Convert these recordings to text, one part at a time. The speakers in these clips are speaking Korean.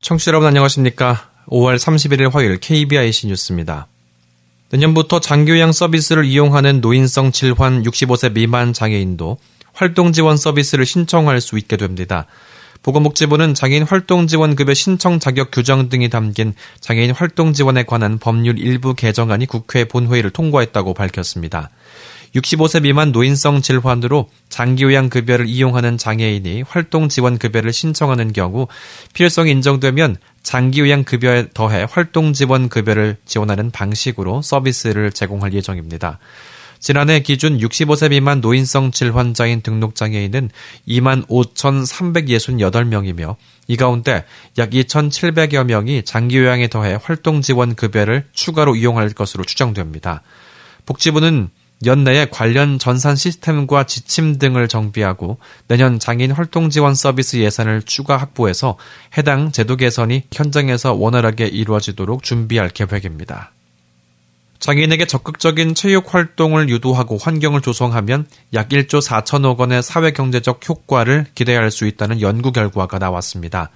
청취자 여러분 안녕하십니까? 5월 31일 화요일 KBIC 뉴스입니다. 내년부터 장기요양 서비스를 이용하는 노인성 질환 65세 미만 장애인도 활동 지원 서비스를 신청할 수 있게 됩니다. 보건복지부는 장애인 활동지원급여 신청 자격 규정 등이 담긴 장애인 활동지원에 관한 법률 일부 개정안이 국회 본회의를 통과했다고 밝혔습니다. 65세 미만 노인성 질환으로 장기요양 급여를 이용하는 장애인이 활동 지원 급여를 신청하는 경우 필요성이 인정되면 장기요양 급여에 더해 활동 지원 급여를 지원하는 방식으로 서비스를 제공할 예정입니다. 지난해 기준 65세 미만 노인성 질환자인 등록 장애인은 2만 5,368명이며 이 가운데 약 2,700여 명이 장기 요양에 더해 활동 지원 급여를 추가로 이용할 것으로 추정됩니다. 복지부는 연내에 관련 전산 시스템과 지침 등을 정비하고 내년 장애인 활동 지원 서비스 예산을 추가 확보해서 해당 제도 개선이 현장에서 원활하게 이루어지도록 준비할 계획입니다. 장애인에게 적극적인 체육 활동을 유도하고 환경을 조성하면 약 1조 4천억 원의 사회경제적 효과를 기대할 수 있다는 연구 결과가 나왔습니다.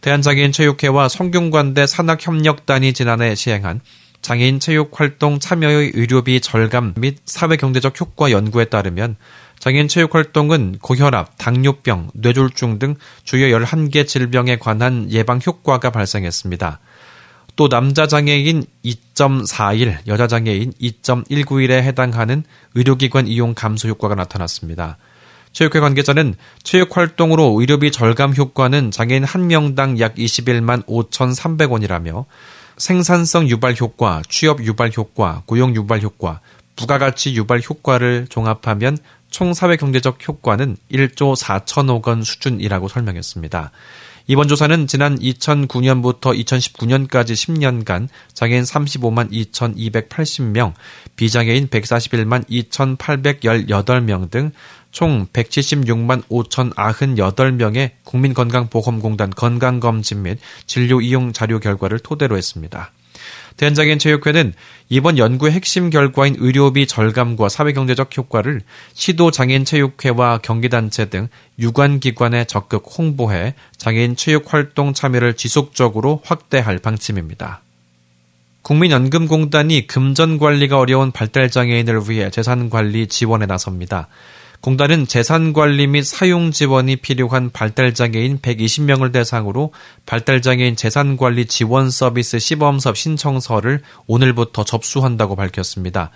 대한장애인 체육회와 성균관대 산학협력단이 지난해 시행한 장애인 체육 활동 참여의 의료비 절감 및 사회경제적 효과 연구에 따르면 장애인 체육 활동은 고혈압, 당뇨병, 뇌졸중 등 주요 11개 질병에 관한 예방 효과가 발생했습니다. 또 남자 장애인 2.41, 여자 장애인 2.191에 해당하는 의료기관 이용 감소 효과가 나타났습니다. 체육회 관계자는 체육 활동으로 의료비 절감 효과는 장애인 한 명당 약 21만 5,300원이라며 생산성 유발 효과, 취업 유발 효과, 고용 유발 효과, 부가가치 유발 효과를 종합하면 총 사회 경제적 효과는 1조 4천억 원 수준이라고 설명했습니다. 이번 조사는 지난 2009년부터 2019년까지 10년간 장애인 35만 2,280명, 비장애인 141만 2,818명 등 총 176만 5,098명의 국민건강보험공단 건강검진 및 진료 이용 자료 결과를 토대로 했습니다. 대한장애인 체육회는 이번 연구의 핵심 결과인 의료비 절감과 사회경제적 효과를 시도 장애인 체육회와 경기단체 등 유관 기관에 적극 홍보해 장애인 체육 활동 참여를 지속적으로 확대할 방침입니다. 국민연금공단이 금전 관리가 어려운 발달장애인을 위해 재산 관리 지원에 나섭니다. 공단은 재산관리 및 사용 지원이 필요한 발달장애인 120명을 대상으로 발달장애인 재산관리 지원 서비스 시범섭 신청서를 오늘부터 접수한다고 밝혔습니다.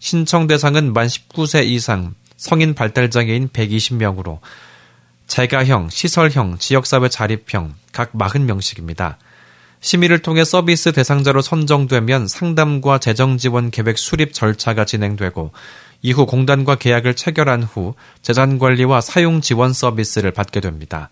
신청 대상은 만 19세 이상 성인 발달장애인 120명으로 재가형, 시설형, 지역사회 자립형 각 40명씩입니다. 심의를 통해 서비스 대상자로 선정되면 상담과 재정 지원 계획 수립 절차가 진행되고 이후 공단과 계약을 체결한 후 재산 관리와 사용 지원 서비스를 받게 됩니다.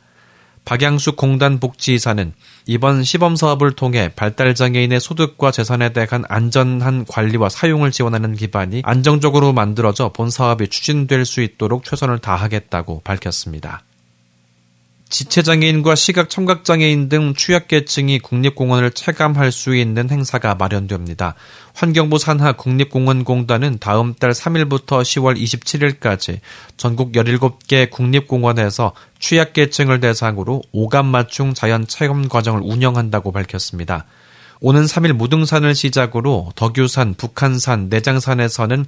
박양숙 공단 복지이사는 이번 시범 사업을 통해 발달 장애인의 소득과 재산에 대한 안전한 관리와 사용을 지원하는 기반이 안정적으로 만들어져 본 사업이 추진될 수 있도록 최선을 다하겠다고 밝혔습니다. 지체장애인과 시각청각장애인 등 취약계층이 국립공원을 체감할 수 있는 행사가 마련됩니다. 환경부 산하 국립공원공단은 다음 달 3일부터 10월 27일까지 전국 17개 국립공원에서 취약계층을 대상으로 오감 맞춤 자연 체험 과정을 운영한다고 밝혔습니다. 오는 3일 무등산을 시작으로 덕유산, 북한산, 내장산에서는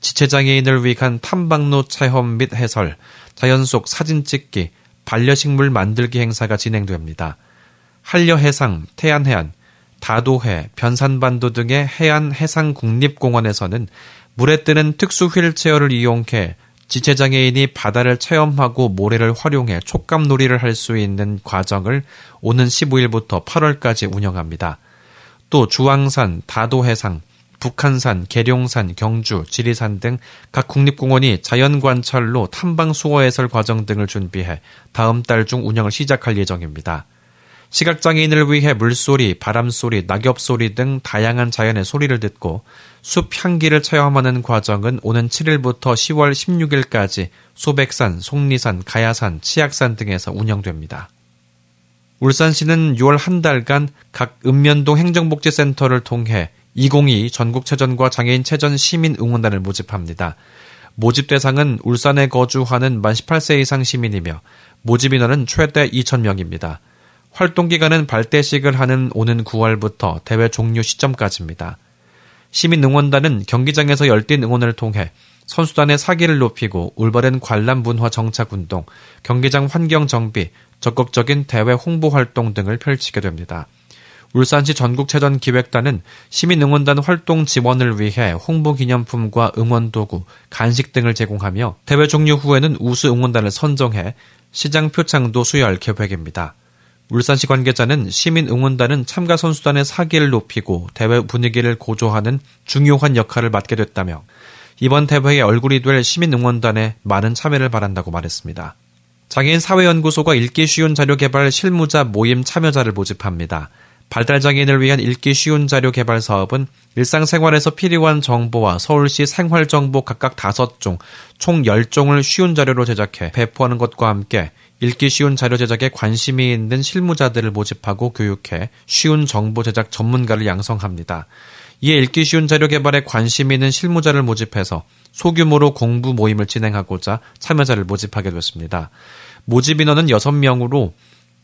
지체장애인을 위한 탐방로 체험 및 해설, 자연 속 사진 찍기, 반려식물 만들기 행사가 진행됩니다. 한려해상, 태안해안, 다도해, 변산반도 등의 해안 해상 국립공원에서는 물에 뜨는 특수 휠체어를 이용해 지체장애인이 바다를 체험하고 모래를 활용해 촉감놀이를 할 수 있는 과정을 오는 15일부터 8월까지 운영합니다. 또 주황산, 다도해상, 북한산, 계룡산, 경주, 지리산 등 각 국립공원이 자연관찰로 탐방 수어 해설 과정 등을 준비해 다음 달 중 운영을 시작할 예정입니다. 시각장애인을 위해 물소리, 바람소리, 낙엽소리 등 다양한 자연의 소리를 듣고 숲 향기를 체험하는 과정은 오는 7일부터 10월 16일까지 소백산, 속리산, 가야산, 치악산 등에서 운영됩니다. 울산시는 6월 한 달간 각 읍면동 행정복지센터를 통해 2022 전국체전과 장애인 체전 시민 응원단을 모집합니다. 모집 대상은 울산에 거주하는 만 18세 이상 시민이며 모집 인원은 최대 2,000명입니다. 활동 기간은 발대식을 하는 오는 9월부터 대회 종료 시점까지입니다. 시민 응원단은 경기장에서 열띤 응원을 통해 선수단의 사기를 높이고 올바른 관람 문화 정착 운동, 경기장 환경 정비, 적극적인 대회 홍보 활동 등을 펼치게 됩니다. 울산시 전국체전 기획단은 시민응원단 활동 지원을 위해 홍보 기념품과 응원도구, 간식 등을 제공하며 대회 종료 후에는 우수 응원단을 선정해 시장 표창도 수여할 계획입니다. 울산시 관계자는 시민 응원단은 참가 선수단의 사기를 높이고 대회 분위기를 고조하는 중요한 역할을 맡게 됐다며 이번 대회의 얼굴이 될 시민 응원단에 많은 참여를 바란다고 말했습니다. 장애인 사회연구소가 읽기 쉬운 자료 개발 실무자 모임 참여자를 모집합니다. 발달장애인을 위한 읽기 쉬운 자료 개발 사업은 일상생활에서 필요한 정보와 서울시 생활정보 각각 5종, 총 10종을 쉬운 자료로 제작해 배포하는 것과 함께 읽기 쉬운 자료 제작에 관심이 있는 실무자들을 모집하고 교육해 쉬운 정보 제작 전문가를 양성합니다. 이에 읽기 쉬운 자료 개발에 관심 있는 실무자를 모집해서 소규모로 공부 모임을 진행하고자 참여자를 모집하게 됐습니다. 모집 인원은 6명으로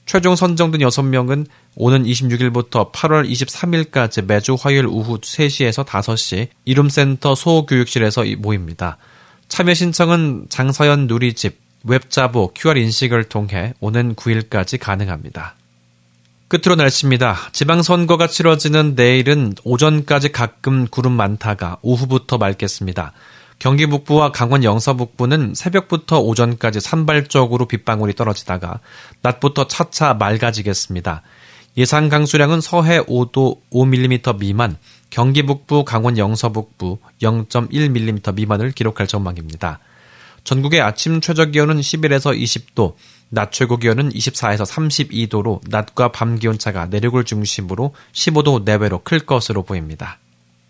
최종 선정된 6명은 오는 26일부터 8월 23일까지 매주 화요일 오후 3시에서 5시 이룸센터 소교육실에서 모입니다. 참여 신청은 장서연 누리집, 웹자보, QR 인식을 통해 오는 9일까지 가능합니다. 끝으로 날씨입니다. 지방선거가 치러지는 내일은 오전까지 가끔 구름 많다가 오후부터 맑겠습니다. 경기 북부와 강원 영서 북부는 새벽부터 오전까지 산발적으로 빗방울이 떨어지다가 낮부터 차차 맑아지겠습니다. 예상 강수량은 서해 5도 5mm 미만, 경기 북부, 강원 영서 북부 0.1mm 미만을 기록할 전망입니다. 전국의 아침 최저 기온은 11에서 20도, 낮 최고 기온은 24에서 32도로 낮과 밤 기온 차가 내륙을 중심으로 15도 내외로 클 것으로 보입니다.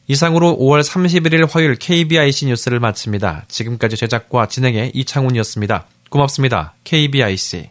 이상으로 5월 31일 화요일 KBIC 뉴스를 마칩니다. 지금까지 제작과 진행의 이창훈이었습니다. 고맙습니다. KBIC.